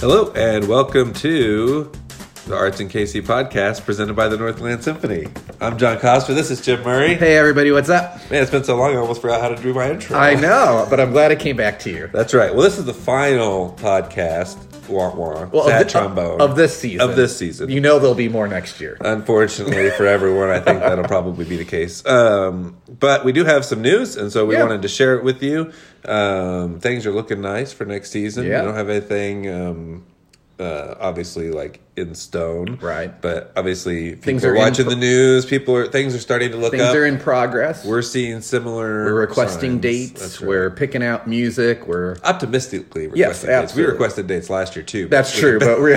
Hello, and welcome to the Arts in KC podcast presented by the Northland Symphony. I'm John Coster. This is Jim Murray. Hey everybody, what's up? Man, it's been so long, I almost forgot how to do my intro. I know, but I'm glad I came back to you. That's right. Well, this is the final podcast. Wah wah. Well, Sad of, thi- trombone of this season. Of this season. You know there'll be more next year. Unfortunately for everyone, I think that'll probably be the case. Um, but we do have some news, and so we Yeah. wanted to share it with you. Um, things are looking nice for next season. Yeah. We don't have anything, um, uh, obviously, like in stone. Right. But obviously, people Things are watching pro- the news. People are things are starting to look up. Things up. are in progress. We're seeing similar. We're requesting signs. dates. Right. We're picking out music. We're optimistically requesting Yes, dates. We requested dates last year too. that's true, but we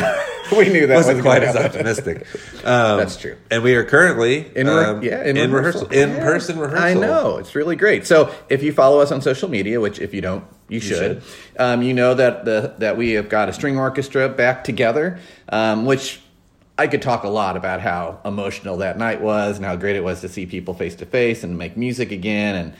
we knew that wasn't was quite as optimistic. Um, That's true. And we are currently In re- um, yeah, in, in rehearsal. rehearsal, in Yeah. person rehearsal. I know it's really great. So if you follow us on social media, which if you don't, you should, Um, you know that the that we have got a string orchestra back together, um, which. I could talk a lot about how emotional that night was and how great it was to see people face to face and make music again and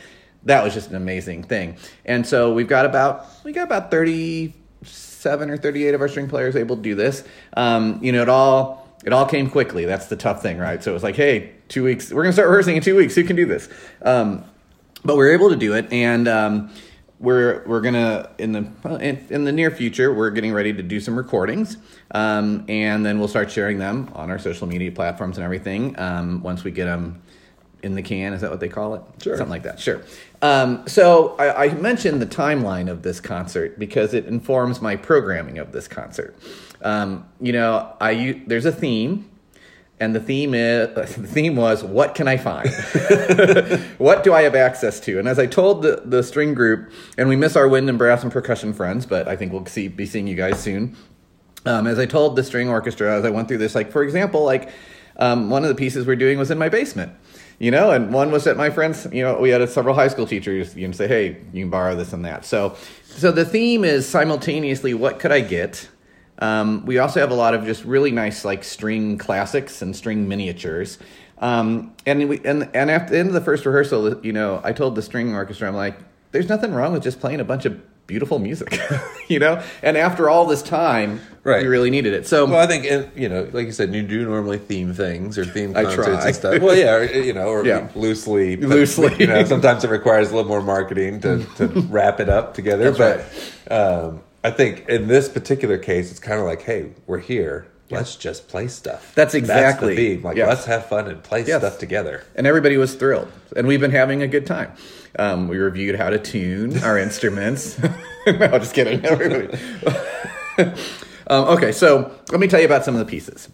that was just an amazing thing. And so we've got about we got about 37 or 38 of our string players able to do this. Um, you know, it all it all came quickly. That's the tough thing, right? So it was like, hey, two weeks. We're gonna start rehearsing in two weeks. Who can do this? Um, but we are able to do it, and um, we're we're gonna in the in, in the near future we're getting ready to do some recordings, um, and then we'll start sharing them on our social media platforms and everything. Um, once we get them in the can, is that what they call it? Sure. something like that. Sure. Um, so I, I mentioned the timeline of this concert because it informs my programming of this concert. Um, you know, I there's a theme and the theme is the theme was what can I find? what do I have access to? And as I told the, the string group, and we miss our wind and brass and percussion friends, but I think we'll see be seeing you guys soon. Um, as I told the string orchestra as I went through this, like for example, like um, one of the pieces we're doing was in my basement, you know, and one was at my friend's. You know, we had several high school teachers. You know, say, hey, you can borrow this and that. So, so the theme is simultaneously what could I get. Um, we also have a lot of just really nice like string classics and string miniatures. Um, and we and and after the end of the first rehearsal, you know, I told the string orchestra, I'm like, there's nothing wrong with just playing a bunch of beautiful music, you know. And after all this time, Right. we really needed it. So Well, I think and, you know, like you said, you do normally theme things or theme I concerts try. and stuff. Well, yeah, or, you know, or Yeah. loosely, Loosely. You know, sometimes it requires a little more marketing to, to wrap it up together. That's but um, I think in this particular case, it's kind of like, hey, we're here. Let's just play stuff. That's exactly- That's the theme. Like, yes. let's have fun and play Yes. stuff together. and everybody was thrilled, and we've been having a good time. Um, we reviewed how to tune our instruments. no, just kidding. Everybody. um, okay, so let me tell you about some of the pieces.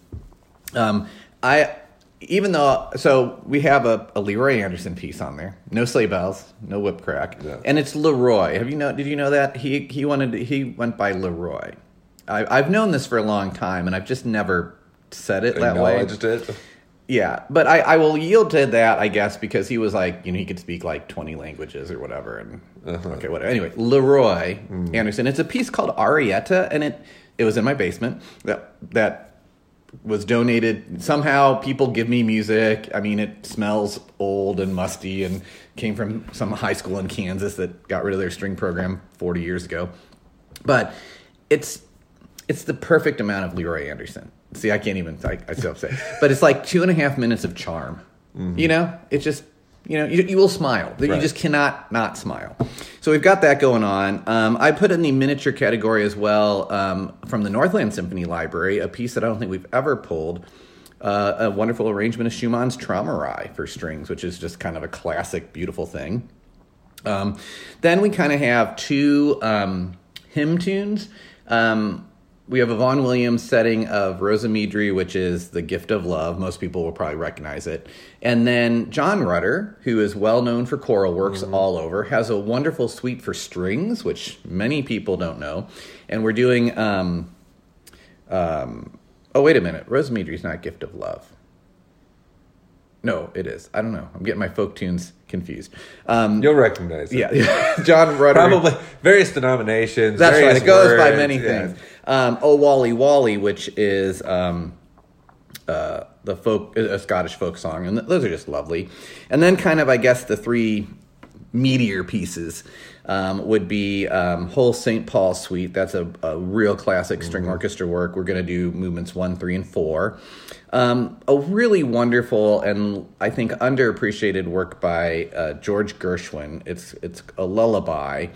Um, I even though so we have a, a Leroy Anderson piece on there, no sleigh bells, no whip crack, Yeah. and it's Leroy. Have you know? Did you know that he he wanted to, he went by Leroy? I, I've known this for a long time, and I've just never said it that way. It. Yeah, but I, I will yield to that, I guess, because he was like, you know, he could speak like 20 languages or whatever. And uh-huh. okay, whatever. Anyway, Leroy mm. Anderson. It's a piece called Arietta, and it it was in my basement that that was donated. Somehow, people give me music. I mean, it smells old and musty, and came from some high school in Kansas that got rid of their string program 40 years ago. But it's it's the perfect amount of Leroy Anderson. See, I can't even. I, I still say, but it's like two and a half minutes of charm. Mm-hmm. You know, it's just you know you, you will smile. You Right. just cannot not smile. So we've got that going on. Um, I put in the miniature category as well um, from the Northland Symphony Library, a piece that I don't think we've ever pulled. Uh, a wonderful arrangement of Schumann's Traumerei for strings, which is just kind of a classic, beautiful thing. Um, then we kind of have two um, hymn tunes. Um, we have a Vaughan Williams setting of Rhosymedre, which is The Gift of Love. Most people will probably recognize it. And then John Rutter, who is well known for choral works all over, has a wonderful suite for strings, which many people don't know. And we're doing. Um, um, oh, wait a minute. Rhosymedre's not Gift of Love. No, it is. I don't know. I'm getting my folk tunes confused. Um, You'll recognize it. yeah, John Rutter. Probably various denominations. That's right. It goes by words, many yeah. Um, oh, Waly Waly, which is um, uh, the folk, a Scottish folk song, and those are just lovely. And then, kind of, I guess the three meteor pieces um, would be um, Holst St. Paul Suite. That's a, a real classic string Mm-hmm. orchestra work. We're going to do movements one, three, and four. Um, a really wonderful and I think underappreciated work by uh, George Gershwin. It's it's a lullaby.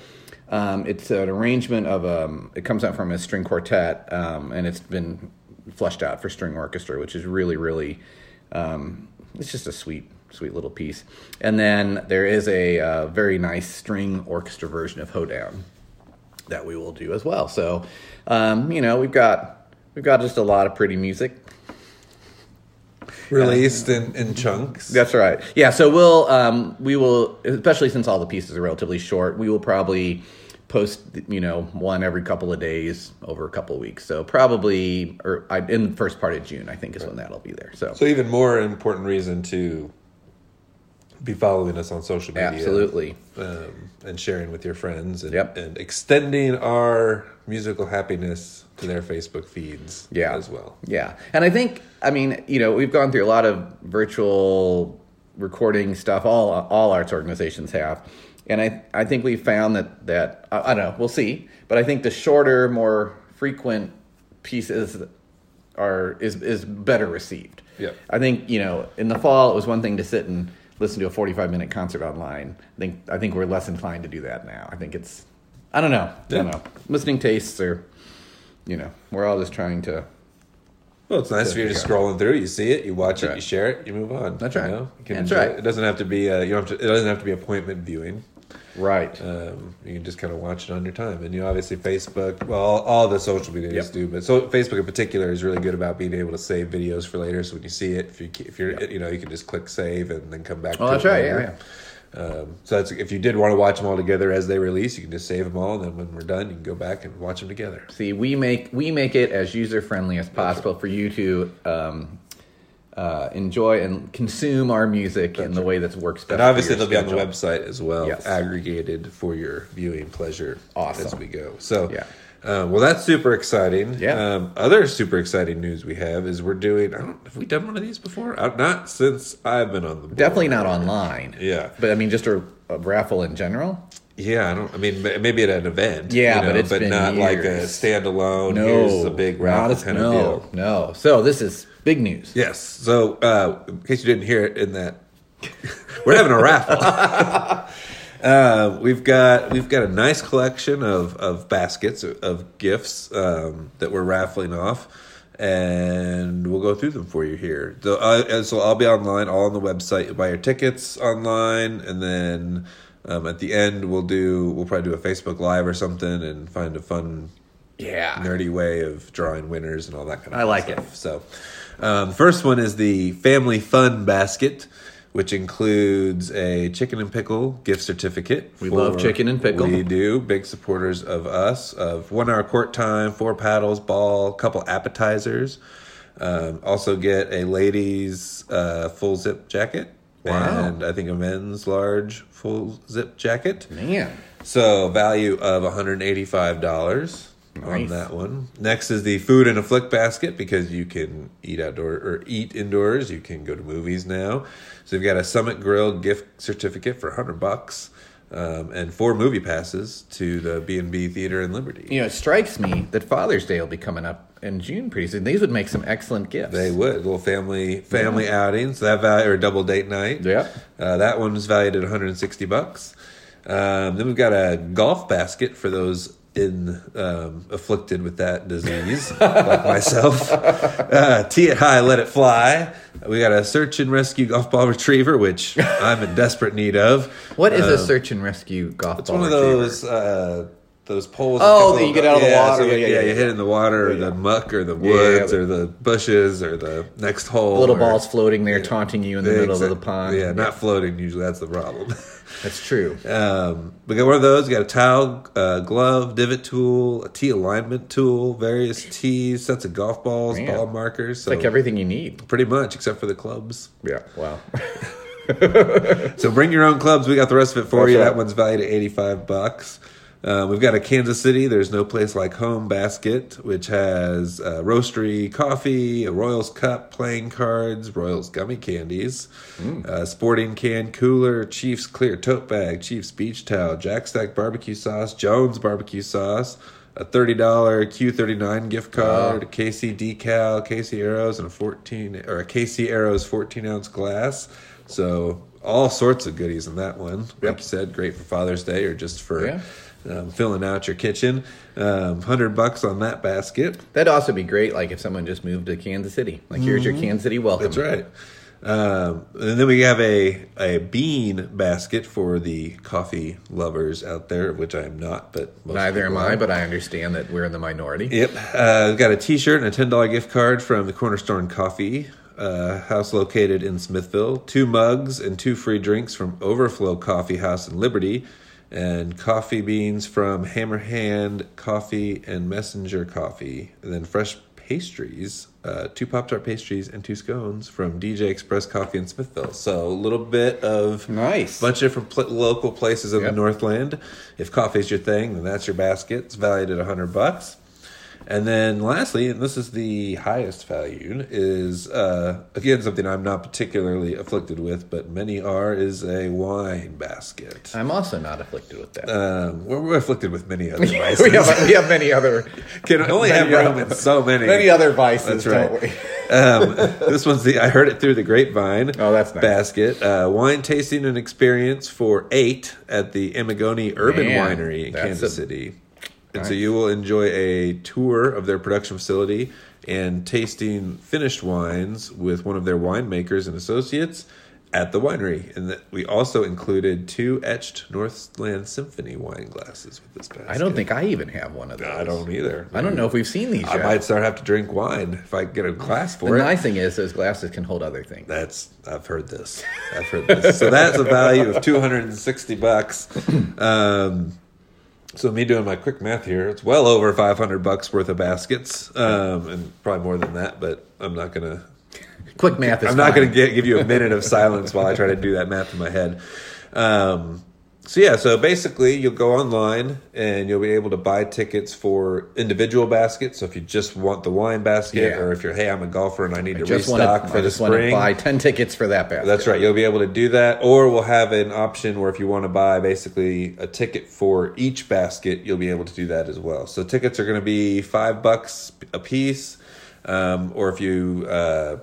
Um, it's an arrangement of um, it comes out from a string quartet, um, and it's been fleshed out for string orchestra, which is really really um, it's just a sweet sweet little piece. And then there is a uh, very nice string orchestra version of Hoedown that we will do as well. So um, you know we've got we've got just a lot of pretty music. Released in, in chunks. That's right. Yeah. So we'll um, we will, especially since all the pieces are relatively short, we will probably post you know one every couple of days over a couple of weeks. So probably or I, in the first part of June, I think is when that'll be there. So, So even more important reason to be following us on social media. absolutely. Um, and sharing with your friends and, Yep. and extending our musical happiness to their Facebook feeds Yeah. as well. Yeah. And I think, I mean, you know, we've gone through a lot of virtual recording stuff, all, all arts organizations have. And I, I think we found that, that I, I don't know, we'll see. But I think the shorter, more frequent pieces are is, is better received. Yep. I think, you know, in the fall, it was one thing to sit and listen to a 45 minute concert online. I think, I think we're less inclined to do that now. I think it's, I don't know. I don't know. Listening tastes are, you know, we're all just trying to Well, it's nice if you're just scrolling through, you see it, you watch it, right. you share it, you move on. That's you right. know? You That's enjoy right. It. it doesn't have to be. Uh, you don't have to. It doesn't have to be appointment viewing. Right. Um, you can just kind of watch it on your time, and you obviously Facebook. Well, all, all the social medias Yep. do, but so Facebook in particular is really good about being able to save videos for later. So when you see it, if you if you're you know you can just click save and then come back. Oh, to that's right. later. Yeah, Um, so that's if you did want to watch them all together as they release, you can just save them all, and then when we're done, you can go back and watch them together. See, we make we make it as user friendly as possible for you to um, uh, enjoy and consume our music in the way that works best. And obviously, they'll your be on the website as well, Yes. aggregated for your viewing pleasure Awesome. as we go. So, Yeah. uh, well, that's super exciting. Yeah. Um, other super exciting news we have is we're doing. I don't have we done one of these before? Uh, not since I've been on the board. Definitely not online. Yeah. but I mean, just a, a raffle in general. Yeah, I don't. I mean, maybe at an event. Yeah, you know, but it's been not like a standalone. No, here's a big not raffle kind no, of deal. no. So this is big news. Yes. So, uh, in case you didn't hear it, in that we're having a raffle. uh, we've got we've got a nice collection of of baskets of, gifts um, that we're raffling off, and we'll go through them for you here. So, uh, so I'll be online, all on the website. You buy your tickets online, and then. Um, at the end, we'll do. We'll probably do a Facebook Live or something, and find a fun Yeah, nerdy way of drawing winners and all that kind of stuff. I like stuff. So, um, the first one is the Family Fun Basket, which includes a chicken and pickle gift certificate. We love chicken and pickle. We do. Big supporters of us, of one hour court time, four paddles, ball, couple appetizers. Um, also get a ladies' uh, full zip jacket. Wow. And I think a men's large full zip jacket. man. So value of $185 on that one. Next is the food in a flick basket because you can eat outdoor or eat indoors. You can go to movies now. So you've got a Summit Grill gift certificate for 100 bucks. Um, and four movie passes to the B and B Theater in Liberty. You know, it strikes me that Father's Day will be coming up in June pretty soon. These would make some excellent gifts. They would little family family outings. That value or double date night. Yep. Uh, that one's valued at 160 bucks. Um, then we've got a golf basket for those in um, afflicted with that disease, like myself. Uh, tee it high, let it fly. We got a search and rescue golf ball retriever, which I'm in desperate need of. What is a Um, search and rescue golf It's ball It's one of retriever? those. Uh, those poles. Oh, that you get out of the water. so, Yeah, yeah, yeah, you yeah. hit in the water, or Yeah, the muck, or the woods, yeah. or the bushes, or the next hole. little or- balls floating there, taunting you in the middle of the pond. Yeah, not floating. Usually, that's the problem. That's true. um, we got one of those. We got a towel, uh, glove, divot tool, a tee alignment tool, various tees, sets of golf balls, Man. ball markers. So like everything you need. pretty much, except for the clubs. Yeah. Wow. So bring your own clubs. We got the rest of it for That's you. right. That one's valued at eighty-five bucks. Uh, we've got a Kansas City. There's no place like home basket, which has uh, roastery coffee, a Royals cup, playing cards, Royals gummy candies, uh, sporting can cooler, Chiefs clear tote bag, Chiefs beach towel, Jack Stack barbecue sauce, Jones barbecue sauce, a thirty dollar Q39 gift card, a KC decal, KC arrows, and a fourteen or a KC arrows fourteen ounce glass. So all sorts of goodies in that one. Like Yep. you said, great for Father's Day or just for Yeah. Um, filling out your kitchen. Um, Hundred bucks on that basket. That'd also be great, like if someone just moved to Kansas City. Like, here's your Kansas City welcome. Mm-hmm. That's right. Um, and then we have a a bean basket for the coffee lovers out there, which I am not, but most Neither am I, are. but I understand that we're in the minority. Yep. Uh, we've got a T-shirt and a ten dollar gift card from the Cornerstone Coffee uh, House located in Smithville. Two mugs and two free drinks from Overflow Coffee House in Liberty, and coffee beans from Hammer Hand Coffee and Messenger Coffee, and then fresh pastries, uh, two Pop Tart pastries and two scones from DJ Express Coffee in Smithville. So a little bit of Nice. bunch of different pl- local places in Yep. the Northland. If coffee's your thing, then that's your basket. It's valued at a hundred bucks. And then lastly, and this is the highest valued, is uh, again something I'm not particularly afflicted with, but many are, is a wine basket. I'm also not afflicted with that. Um, we're, we're afflicted with many other we, vices. have, we have many other Can only have room in so many. many other vices, That's right. don't we? um, this one's the I heard it through the grapevine. Oh, that's nice. basket. Uh, wine tasting and experience for eight at the Amigoni Urban Man, Winery in Kansas a- City. And so you will enjoy a tour of their production facility and tasting finished wines with one of their winemakers and associates at the winery. And that we also included two etched Northland Symphony wine glasses with this basket. I don't think I even have one of those. I don't either. I don't know if we've seen these I yet. might start have to drink wine if I get a glass for the it. nice thing is those glasses can hold other things. That's I've heard this. I've heard this. so that's a value of two hundred and sixty bucks. Um, so me doing my quick math here, it's well over five hundred bucks worth of baskets, um, and probably more than that. But I'm not gonna. Quick math is I'm not gonna get, give you a minute of silence while I try to do that math in my head. Um, so yeah, so basically you'll go online and you'll be able to buy tickets for individual baskets. So if you just want the wine basket, Yeah. or if you're hey I'm a golfer and I need to just restock want for to the spring, buy 10 tickets for that basket. that's right. You'll be able to do that, or we'll have an option where if you want to buy basically a ticket for each basket, you'll be able to do that as well. So tickets are going to be five bucks a piece, um, or if you uh,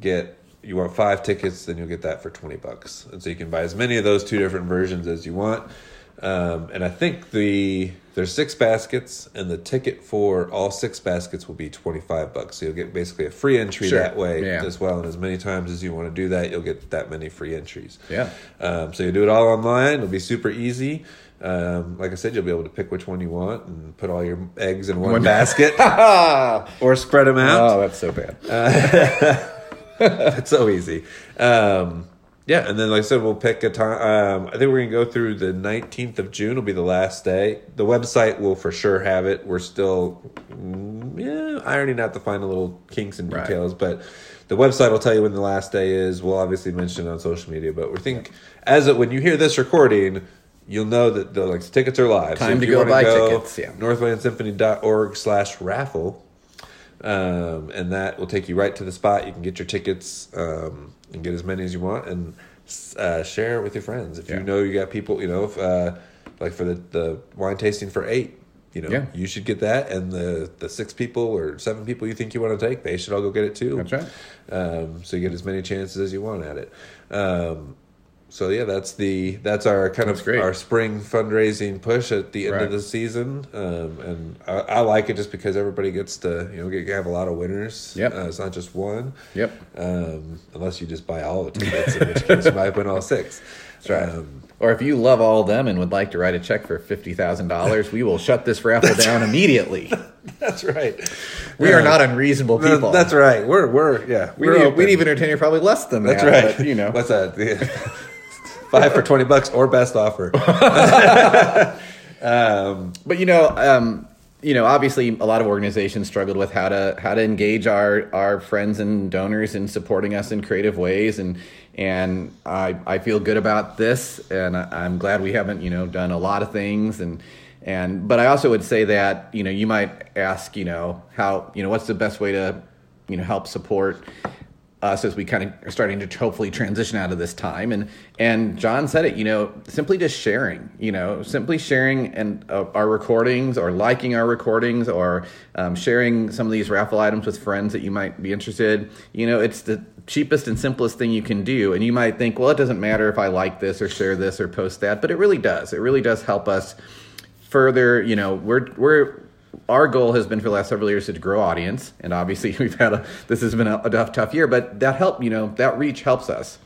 get you want five tickets, then you'll get that for twenty bucks, and so you can buy as many of those two different versions as you want. Um, and I think the there's six baskets, and the ticket for all six baskets will be twenty five bucks. So you'll get basically a free entry Sure. that way Yeah. as well. And as many times as you want to do that, you'll get that many free entries. Yeah. Um, so you do it all online. It'll be super easy. Um, like I said, you'll be able to pick which one you want and put all your eggs in one, One- basket or spread them out. Oh, that's so bad. It's so easy. Um, yeah, and then like I said, we'll pick a time. Um, I think we're gonna go through the nineteenth of June. Will be the last day. The website will for sure have it. We're still, mm, yeah, ironing out the final little kinks and Right. details, but the website will tell you when the last day is. We'll obviously mention it on social media, but we think as it, when you hear this recording. You'll know that the like tickets are live. Time if to go buy tickets, yeah. northlandsymphony.org slash raffle um, and that will take you right to the spot. You can get your tickets um, and get as many as you want, and uh, share it with your friends. If Yeah. you know you got people, you know, if, uh, like for the, the wine tasting for eight, you know, Yeah. you should get that, and the the six people or seven people you think you want to take, they should all go get it too. That's right. Um, so you get as many chances as you want at it. Um, so yeah, that's the that's our kind That's of great. our spring fundraising push at the end Right. of the season, um, and I, I like it just because everybody gets to you know get, have a lot of winners. Yep. uh, it's not just one. Yep. Um, unless you just buy all the tickets, in which case you might win all six. That's right. Um, or if you love all of them and would like to write a check for $50,000, we will shut this raffle down immediately. that's right. We are Uh, not unreasonable no, people. That's right. We're we're yeah. We we're need, open. we'd even entertain you probably less than That's that. right. but, you know. what's that? Five for twenty bucks or best offer. um, But you know, um, you know, obviously, a lot of organizations struggled with how to how to engage our our friends and donors in supporting us in creative ways, and and I I feel good about this, and I, I'm glad we haven't you know done a lot of things, and and but I also would say that you know you might ask you know how you know what's the best way to you know help support us as we kind of are starting to hopefully transition out of this time. And and John said it you know simply just sharing you know simply sharing and uh, our recordings or liking our recordings or um, sharing some of these raffle items with friends that you might be interested. You know it's the cheapest and simplest thing you can do. And you might think well it doesn't matter if I like this or share this or post that but it really does. It really does help us further you know we're we're our goal has been for the last several years to grow audience, and obviously we've had a this has been a, a tough, tough year, but that help you know that reach helps us.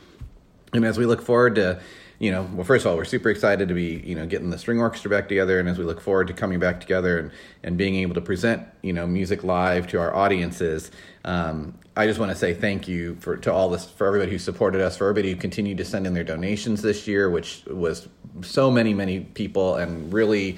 And as we look forward to, you know, well, first of all, we're super excited to be you know getting the string orchestra back together, and as we look forward to coming back together and and being able to present you know music live to our audiences. Um, I just want to say thank you for to all this for everybody who supported us, for everybody who continued to send in their donations this year, which was so many many people, and really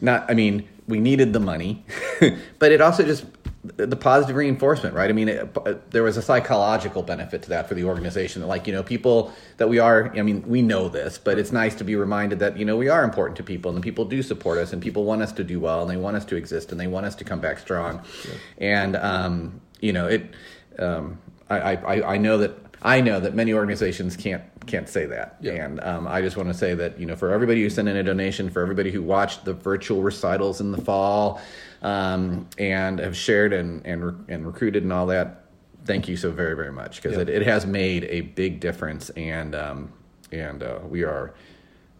not. I mean we needed the money, but it also just the positive reinforcement, right? I mean, it, there was a psychological benefit to that for the organization. Like, you know, people that we are, I mean, we know this, but it's nice to be reminded that, you know, we are important to people and the people do support us and people want us to do well and they want us to exist and they want us to come back strong. Yeah. And, um, you know, it, um, I, I, I know that I know that many organizations can't can't say that. Yeah. And um, I just want to say that you know for everybody who sent in a donation, for everybody who watched the virtual recitals in the fall, um, and have shared and and and recruited and all that, thank you so very very much because yeah. it, it has made a big difference and um, and uh, we are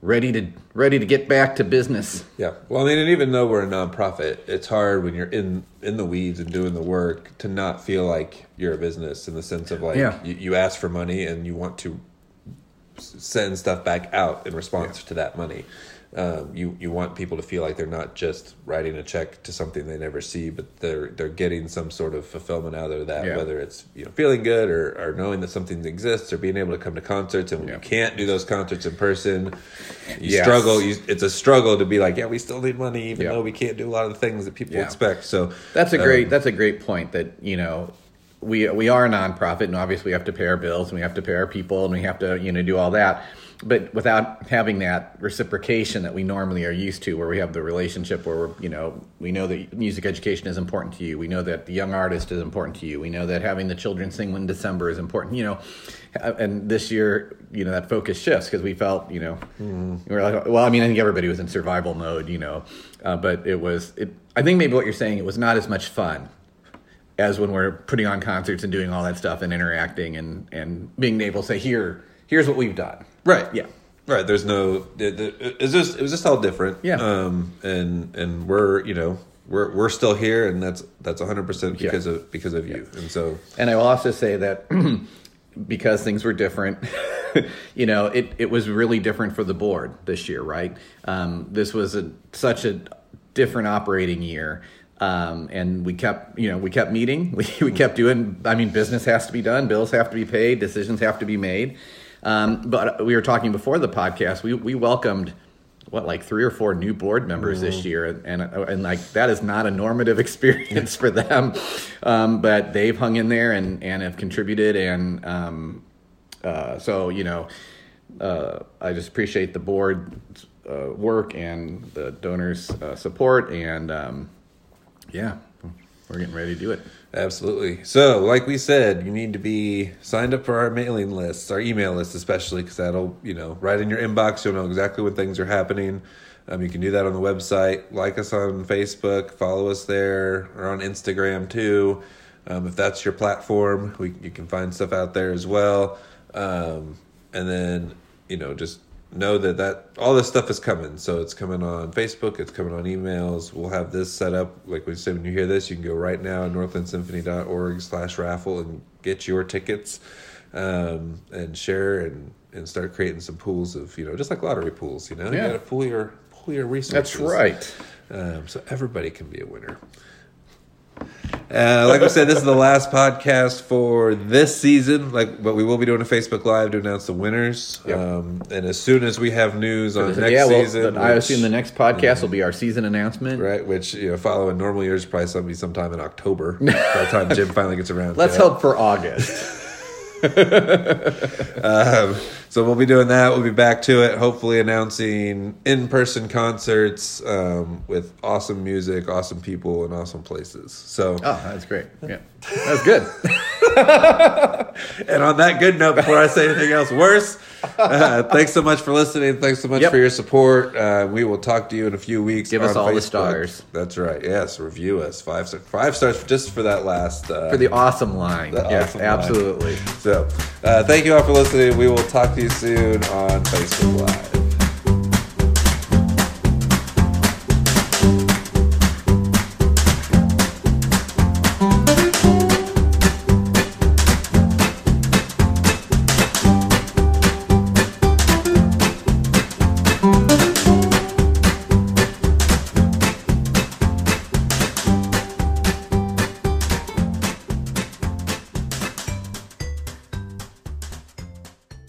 ready to ready to get back to business. Yeah. Well, I mean, and even though we're a nonprofit, it's hard when you're in in the weeds and doing the work to not feel like you're a business in the sense of like yeah. you, you ask for money and you want to send stuff back out in response yeah. to that money um, you you want people to feel like they're not just writing a check to something they never see, but they're they're getting some sort of fulfillment out of that. Yeah. Whether it's you know feeling good or, or knowing that something exists, or being able to come to concerts, and when yeah. you can't do those concerts in person, you yes. struggle. You, it's a struggle to be like, yeah, we still need money, even yeah. though we can't do a lot of the things that people expect. So that's a great um, that's a great point. That you know we we are a nonprofit, and obviously we have to pay our bills, and we have to pay our people, and we have to you know do all that but without having that reciprocation that we normally are used to where we have the relationship where we're you know we know that music education is important to you. We know that the young artist is important to you. We know that having the children sing when december is important you know. And this year you know that focus shifts because we felt you know mm. we are like well i mean i think everybody was in survival mode you know. Uh, but it was it i think maybe what you're saying it was not as much fun as when we're putting on concerts and doing all that stuff and interacting and and being able to say here here's what we've done Right. Yeah. Right. There's no. It, it, it's just it was just all different. Yeah. Um. And and we're you know we're we're still here, and that's that's 100 percent because yeah. of because of you. And so. And I will also say that. because things were different, you know, it, it was really different for the board this year, right? Um, this was a, such a different operating year. Um, and we kept, you know, we kept meeting. We, we kept doing. I mean, business has to be done. Bills have to be paid. Decisions have to be made. Um, but we were talking before the podcast. We we welcomed what like three or four new board members mm. this year, and, and, and like that is not a normative experience for them. Um, but they've hung in there and and have contributed, and um, uh, so you know, uh, I just appreciate the board uh, work and the donors' uh, support, and um, yeah, we're getting ready to do it. Absolutely. So, like we said, you need to be signed up for our mailing lists, our email list, especially because that'll, you know, right in your inbox. You'll know exactly when things are happening. Um, you can do that on the website. Like us on Facebook, follow us there, or on Instagram too. Um, if that's your platform, we, you can find stuff out there as well. Um, and then, you know, just know that that all this stuff is coming. So it's coming on Facebook, it's coming on emails. We'll have this set up. Like we said, when you hear this, you can go right now at northlandsymphony.org slash raffle and get your tickets um, and share and, and start creating some pools of, you know, just like lottery pools, you know, yeah. you got to pool your, pool your resources. That's right. Um, so everybody can be a winner. Uh, like I said, this is the last podcast for this season. Like, but we will be doing a Facebook Live to announce the winners. Yep. Um, and as soon as we have news on next yeah, well, season, I assume the next podcast mm-hmm. will be our season announcement, right? Which you know, following normal years, probably be sometime in October. by the time Jim finally gets around. Let's hope for August. um, so we'll be doing that. We'll be back to it. Hopefully, announcing in-person concerts um, with awesome music, awesome people, and awesome places. So, Oh, that's great. Yeah, that's good. and on that good note, before I say anything else worse, uh, thanks so much for listening. Thanks so much Yep. for your support. Uh, we will talk to you in a few weeks. Give us all the stars. That's right. Yes, review us five stars. Five stars just for that last. Uh, For the awesome line. The yes, awesome line. absolutely. So, uh, thank you all for listening. We will talk to you soon on Facebook Live.